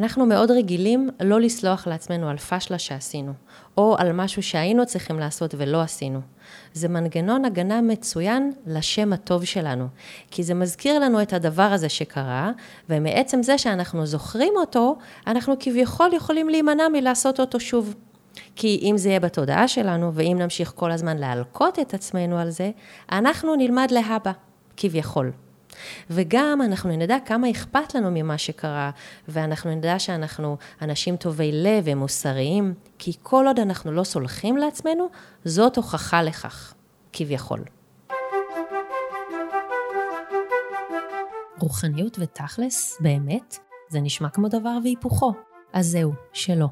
אנחנו מאוד רגילים לא לסלוח לעצמנו על פשלה שעשינו, או על משהו שהיינו צריכים לעשות ולא עשינו. זה מנגנון הגנה מצוין לשם הטוב שלנו, כי זה מזכיר לנו את הדבר הזה שקרה, ומעצם זה שאנחנו זוכרים אותו, אנחנו כביכול יכולים להימנע מלעשות אותו שוב. כי אם זה יהיה בתודעה שלנו, ואם נמשיך כל הזמן להלקות את עצמנו על זה, אנחנו נלמד להבא, כביכול. וגם אנחנו נדע כמה אכפת לנו ממה שקרה, ואנחנו נדע שאנחנו אנשים טובי לב ומוסריים, כי כל עוד אנחנו לא סולחים לעצמנו, זאת הוכחה לכך, כביכול. רוחניות ותכלס, באמת, זה נשמע כמו דבר והיפוכו. אז זהו, שלא.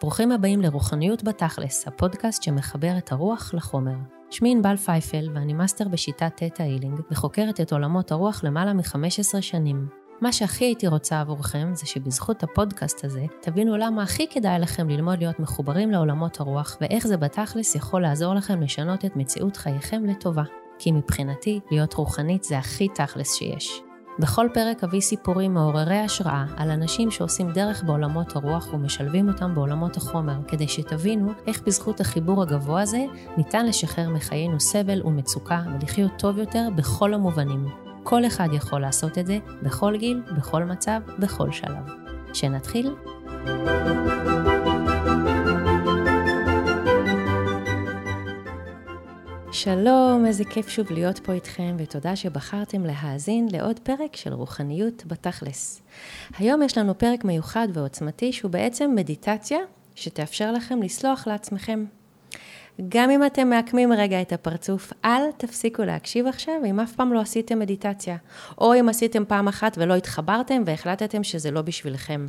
ברוכים הבאים לרוחניות בתכלס, הפודקאסט שמחבר את הרוח לחומר. שמי ענבל פייפל ואני מאסטר בשיטת תטא הילינג וחוקרת את עולמות הרוח למעלה מ-15 שנים. מה שהכי הייתי רוצה עבורכם זה שבזכות הפודקאסט הזה תבינו למה הכי כדאי לכם ללמוד להיות מחוברים לעולמות הרוח ואיך זה בתכלס יכול לעזור לכם לשנות את מציאות חייכם לטובה. כי מבחינתי, להיות רוחנית זה הכי תכלס שיש. בכל פרק אביא סיפורים מעוררי השראה על אנשים שעושים דרך בעולמות הרוח ומשלבים אותם בעולמות החומר, כדי שתבינו איך בזכות החיבור הגבוה הזה ניתן לשחרר מחיינו סבל ומצוקה ולחיות טוב יותר בכל המובנים. כל אחד יכול לעשות את זה, בכל גיל, בכל מצב, בכל שלב. שנתחיל? שלום, איזה כיף שוב להיות פה איתכם, ותודה שבחרתם להאזין לעוד פרק של רוחניות בתכלס. היום יש לנו פרק מיוחד ועוצמתי שהוא בעצם מדיטציה שתאפשר לכם לסלוח לעצמכם. גם אם אתם מעקמים רגע את הפרצוף, אל תפסיקו להקשיב עכשיו אם אף פעם לא עשיתם מדיטציה, או אם עשיתם פעם אחת ולא התחברתם והחלטתם שזה לא בשבילכם.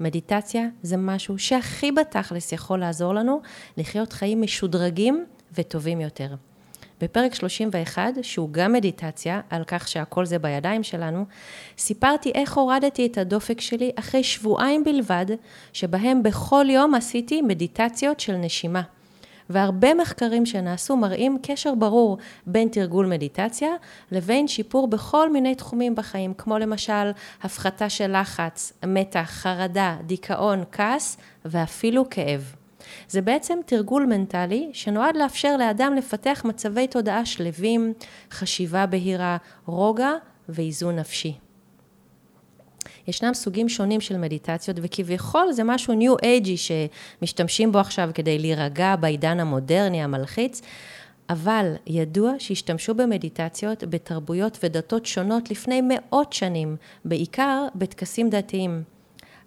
מדיטציה זה משהו שהכי בתכלס יכול לעזור לנו לחיות חיים משודרגים וטובים יותר. בפרק 31, שהוא גם מדיטציה, על כך שהכל זה בידיים שלנו, סיפרתי איך הורדתי את הדופק שלי אחרי שבועיים בלבד, שבהם בכל יום עשיתי מדיטציות של נשימה. והרבה מחקרים שנעשו מראים קשר ברור בין תרגול מדיטציה לבין שיפור בכל מיני תחומים בחיים, כמו למשל הפחתה של לחץ, מתח, חרדה, דיכאון, כעס ואפילו כאב. זה בעצם תרגול מנטלי שנועד לאפשר לאדם לפתח מצבי תודעה שלווים, חשיבה בהירה, רוגע ואיזון נפשי. ישנם סוגים שונים של מדיטציות וכביכול זה משהו ניו אייג'י שמשתמשים בו עכשיו כדי להירגע בעידן המודרני המלחיץ, אבל ידוע שהשתמשו במדיטציות בתרבויות ודתות שונות לפני מאות שנים, בעיקר בטקסים דתיים.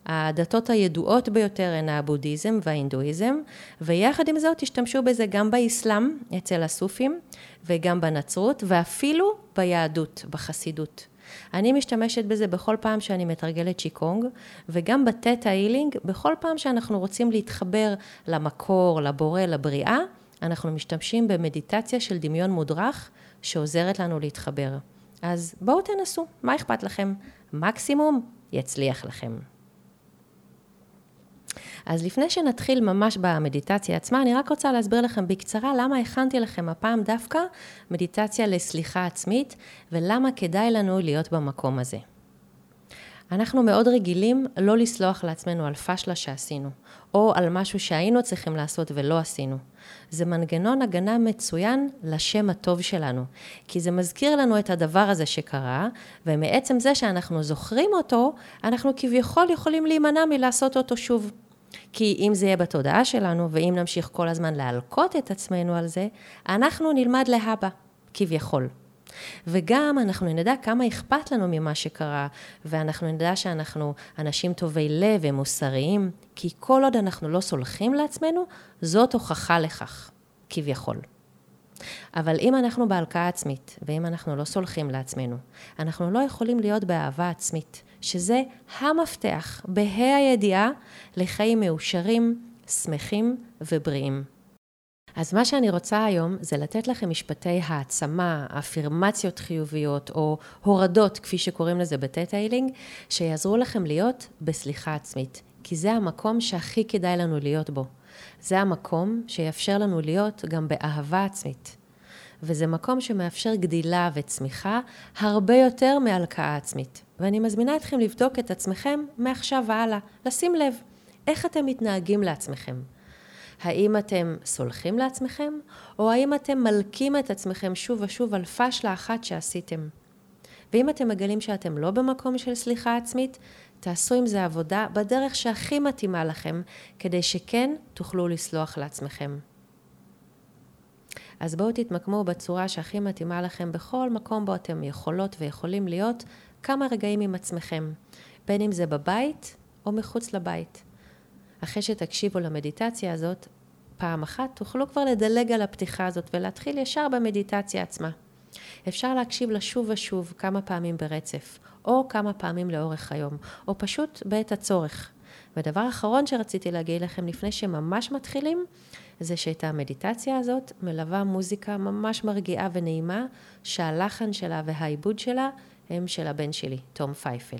הדתות הידועות ביותר הן הבודהיזם וההינדואיזם, ויחד עם זאת השתמשו בזה גם באסלאם, אצל הסופים, וגם בנצרות, ואפילו ביהדות, בחסידות. אני משתמשת בזה בכל פעם שאני מתרגלת שיקונג, וגם בטטה הילינג, בכל פעם שאנחנו רוצים להתחבר למקור, לבורא, לבריאה, אנחנו משתמשים במדיטציה של דמיון מודרך, שעוזרת לנו להתחבר. אז בואו תנסו, מה אכפת לכם? מקסימום יצליח לכם. אז לפני שנתחיל ממש במדיטציה עצמה, אני רק רוצה להסביר לכם בקצרה למה הכנתי לכם הפעם דווקא מדיטציה לסליחה עצמית, ולמה כדאי לנו להיות במקום הזה. אנחנו מאוד רגילים לא לסלוח לעצמנו על פשלה שעשינו, או על משהו שהיינו צריכים לעשות ולא עשינו. זה מנגנון הגנה מצוין לשם הטוב שלנו, כי זה מזכיר לנו את הדבר הזה שקרה, ומעצם זה שאנחנו זוכרים אותו, אנחנו כביכול יכולים להימנע מלעשות אותו שוב. כי אם זה יהיה בתודעה שלנו, ואם נמשיך כל הזמן להלקות את עצמנו על זה, אנחנו נלמד להבא, כביכול. וגם אנחנו נדע כמה אכפת לנו ממה שקרה, ואנחנו נדע שאנחנו אנשים טובי לב ומוסריים, כי כל עוד אנחנו לא סולחים לעצמנו, זאת הוכחה לכך, כביכול. אבל אם אנחנו בהלקאה עצמית, ואם אנחנו לא סולחים לעצמנו, אנחנו לא יכולים להיות באהבה עצמית, שזה המפתח, בה"א הידיעה, לחיים מאושרים, שמחים ובריאים. אז מה שאני רוצה היום זה לתת לכם משפטי העצמה, אפירמציות חיוביות או הורדות, כפי שקוראים לזה בטטאיילינג, שיעזרו לכם להיות בסליחה עצמית. כי זה המקום שהכי כדאי לנו להיות בו. זה המקום שיאפשר לנו להיות גם באהבה עצמית. וזה מקום שמאפשר גדילה וצמיחה הרבה יותר מהלקאה עצמית. ואני מזמינה אתכם לבדוק את עצמכם מעכשיו והלאה, לשים לב איך אתם מתנהגים לעצמכם. האם אתם סולחים לעצמכם, או האם אתם מלקים את עצמכם שוב ושוב על פשלה אחת שעשיתם? ואם אתם מגלים שאתם לא במקום של סליחה עצמית, תעשו עם זה עבודה בדרך שהכי מתאימה לכם, כדי שכן תוכלו לסלוח לעצמכם. אז בואו תתמקמו בצורה שהכי מתאימה לכם בכל מקום בו אתם יכולות ויכולים להיות כמה רגעים עם עצמכם, בין אם זה בבית או מחוץ לבית. אחרי שתקשיבו למדיטציה הזאת, פעם אחת תוכלו כבר לדלג על הפתיחה הזאת ולהתחיל ישר במדיטציה עצמה. אפשר להקשיב לה שוב ושוב כמה פעמים ברצף, או כמה פעמים לאורך היום, או פשוט בעת הצורך. ודבר אחרון שרציתי להגיד לכם לפני שממש מתחילים, זה שאת המדיטציה הזאת מלווה מוזיקה ממש מרגיעה ונעימה, שהלחן שלה והעיבוד שלה הם של הבן שלי, תום פייפל.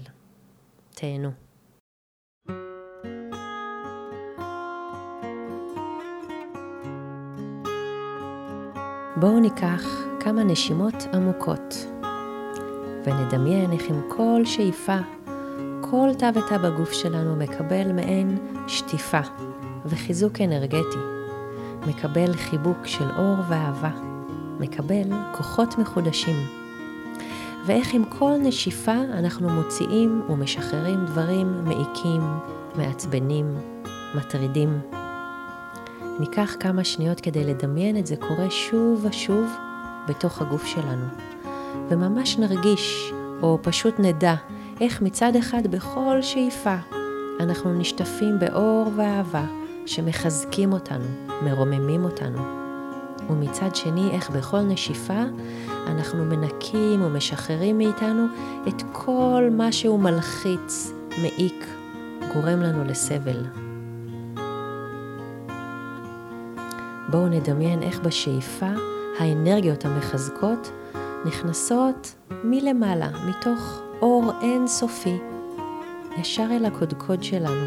תהנו. בואו ניקח כמה נשימות עמוקות ונדמיין איך עם כל שאיפה, כל תא ותא בגוף שלנו מקבל מעין שטיפה וחיזוק אנרגטי, מקבל חיבוק של אור ואהבה, מקבל כוחות מחודשים. ואיך עם כל נשיפה אנחנו מוציאים ומשחררים דברים מעיקים, מעצבנים, מטרידים. ניקח כמה שניות כדי לדמיין את זה קורה שוב ושוב בתוך הגוף שלנו. וממש נרגיש, או פשוט נדע, איך מצד אחד בכל שאיפה אנחנו נשטפים באור ואהבה שמחזקים אותנו, מרוממים אותנו. ומצד שני, איך בכל נשיפה אנחנו מנקים ומשחררים מאיתנו את כל מה שהוא מלחיץ, מעיק, גורם לנו לסבל. בואו נדמיין איך בשאיפה האנרגיות המחזקות נכנסות מלמעלה, מתוך אור אינסופי, ישר אל הקודקוד שלנו,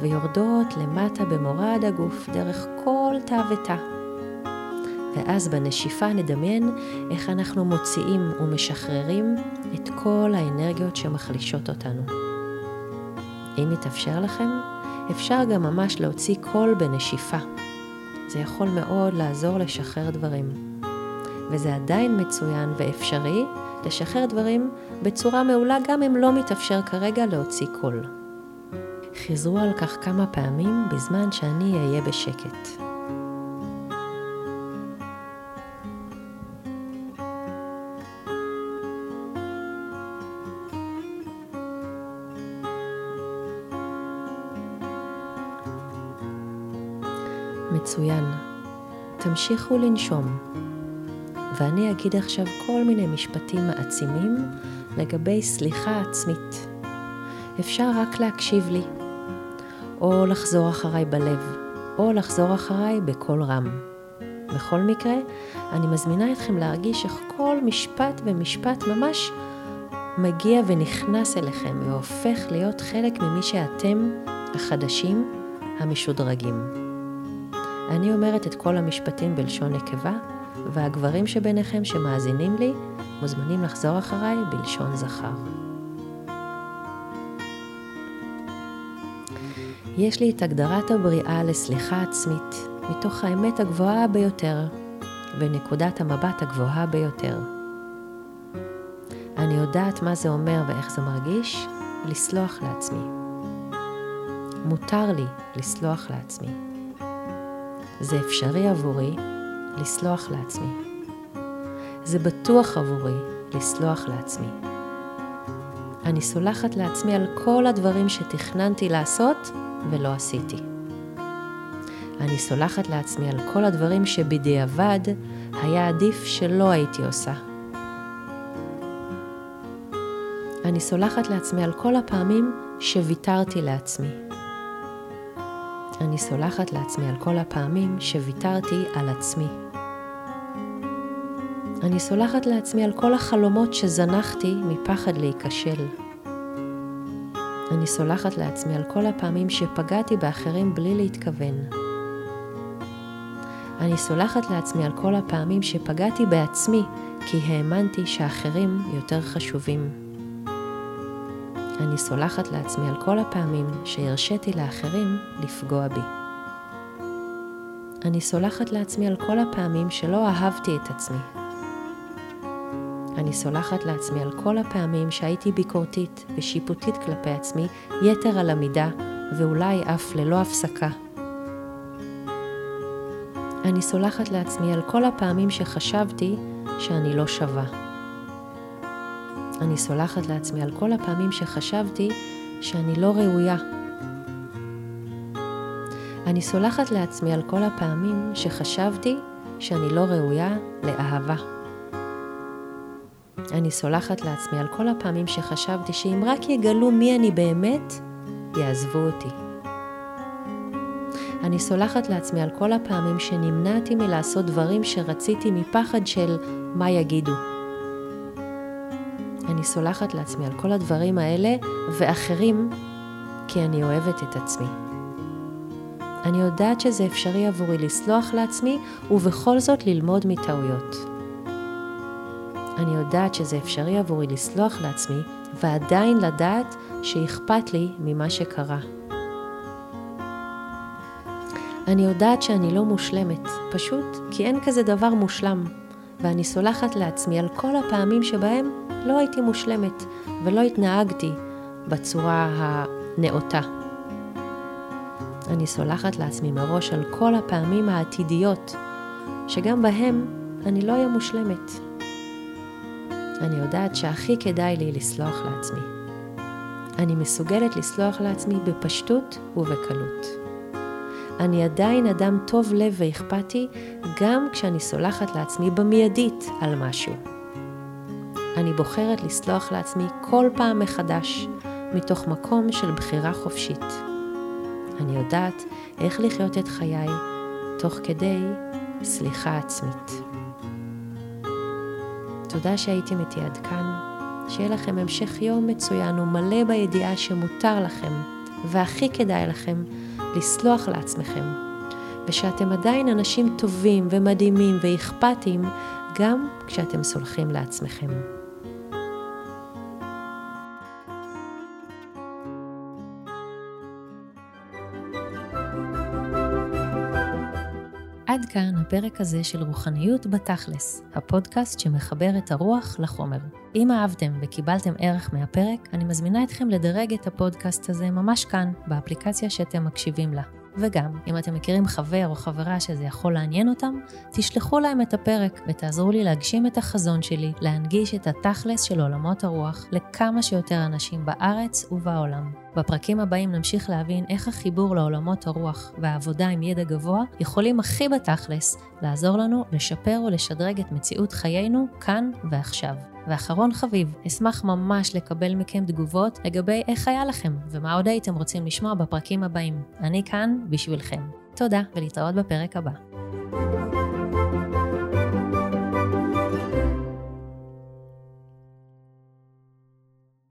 ויורדות למטה במורד הגוף דרך כל תא ותא. ואז בנשיפה נדמיין איך אנחנו מוציאים ומשחררים את כל האנרגיות שמחלישות אותנו. אם יתאפשר לכם, אפשר גם ממש להוציא קול בנשיפה. זה יכול מאוד לעזור לשחרר דברים. וזה עדיין מצוין ואפשרי לשחרר דברים בצורה מעולה גם אם לא מתאפשר כרגע להוציא קול. חזרו על כך כמה פעמים בזמן שאני אהיה בשקט. מצוין. תמשיכו לנשום. ואני אגיד עכשיו כל מיני משפטים מעצימים לגבי סליחה עצמית. אפשר רק להקשיב לי, או לחזור אחריי בלב, או לחזור אחריי בקול רם. בכל מקרה, אני מזמינה אתכם להרגיש איך כל משפט ומשפט ממש מגיע ונכנס אליכם והופך להיות חלק ממי שאתם, החדשים, המשודרגים. אני אומרת את כל המשפטים בלשון נקבה, והגברים שביניכם שמאזינים לי מוזמנים לחזור אחריי בלשון זכר. יש לי את הגדרת הבריאה לסליחה עצמית, מתוך האמת הגבוהה ביותר, ונקודת המבט הגבוהה ביותר. אני יודעת מה זה אומר ואיך זה מרגיש לסלוח לעצמי. מותר לי לסלוח לעצמי. זה אפשרי עבורי לסלוח לעצמי. זה בטוח עבורי לסלוח לעצמי. אני סולחת לעצמי על כל הדברים שתכננתי לעשות ולא עשיתי. אני סולחת לעצמי על כל הדברים שבדיעבד היה עדיף שלא הייתי עושה. אני סולחת לעצמי על כל הפעמים שוויתרתי לעצמי. אני סולחת לעצמי על כל הפעמים שוויתרתי על עצמי. אני סולחת לעצמי על כל החלומות שזנחתי מפחד להיכשל. אני סולחת לעצמי על כל הפעמים שפגעתי באחרים בלי להתכוון. אני סולחת לעצמי על כל הפעמים שפגעתי בעצמי כי האמנתי שאחרים יותר חשובים. אני סולחת לעצמי על כל הפעמים שהרשיתי לאחרים לפגוע בי. אני סולחת לעצמי על כל הפעמים שלא אהבתי את עצמי. אני סולחת לעצמי על כל הפעמים שהייתי ביקורתית ושיפוטית כלפי עצמי, יתר על המידה, ואולי אף ללא הפסקה. אני סולחת לעצמי על כל הפעמים שחשבתי שאני לא שווה. אני סולחת לעצמי על כל הפעמים שחשבתי שאני לא ראויה. אני סולחת לעצמי על כל הפעמים שחשבתי שאני לא ראויה לאהבה. אני סולחת לעצמי על כל הפעמים שחשבתי שאם רק יגלו מי אני באמת, יעזבו אותי. אני סולחת לעצמי על כל הפעמים שנמנעתי מלעשות דברים שרציתי מפחד של מה יגידו. אני סולחת לעצמי על כל הדברים האלה ואחרים כי אני אוהבת את עצמי. אני יודעת שזה אפשרי עבורי לסלוח לעצמי ובכל זאת ללמוד מטעויות. אני יודעת שזה אפשרי עבורי לסלוח לעצמי ועדיין לדעת שאכפת לי ממה שקרה. אני יודעת שאני לא מושלמת, פשוט כי אין כזה דבר מושלם, ואני סולחת לעצמי על כל הפעמים שבהם לא הייתי מושלמת ולא התנהגתי בצורה הנאותה. אני סולחת לעצמי מראש על כל הפעמים העתידיות, שגם בהם אני לא אהיה מושלמת. אני יודעת שהכי כדאי לי לסלוח לעצמי. אני מסוגלת לסלוח לעצמי בפשטות ובקלות. אני עדיין אדם טוב לב ואכפתי, גם כשאני סולחת לעצמי במיידית על משהו. אני בוחרת לסלוח לעצמי כל פעם מחדש, מתוך מקום של בחירה חופשית. אני יודעת איך לחיות את חיי תוך כדי סליחה עצמית. תודה שהייתם איתי עד כאן. שיהיה לכם המשך יום מצוין ומלא בידיעה שמותר לכם, והכי כדאי לכם, לסלוח לעצמכם, ושאתם עדיין אנשים טובים ומדהימים ואכפתיים גם כשאתם סולחים לעצמכם. עד כאן הפרק הזה של רוחניות בתכלס, הפודקאסט שמחבר את הרוח לחומר. אם אהבתם וקיבלתם ערך מהפרק, אני מזמינה אתכם לדרג את הפודקאסט הזה ממש כאן, באפליקציה שאתם מקשיבים לה. וגם, אם אתם מכירים חבר או חברה שזה יכול לעניין אותם, תשלחו להם את הפרק ותעזרו לי להגשים את החזון שלי, להנגיש את התכלס של עולמות הרוח לכמה שיותר אנשים בארץ ובעולם. בפרקים הבאים נמשיך להבין איך החיבור לעולמות הרוח והעבודה עם ידע גבוה יכולים הכי בתכלס לעזור לנו לשפר ולשדרג את מציאות חיינו כאן ועכשיו. ואחרון חביב, אשמח ממש לקבל מכם תגובות לגבי איך היה לכם ומה עוד הייתם רוצים לשמוע בפרקים הבאים. אני כאן בשבילכם. תודה ולהתראות בפרק הבא.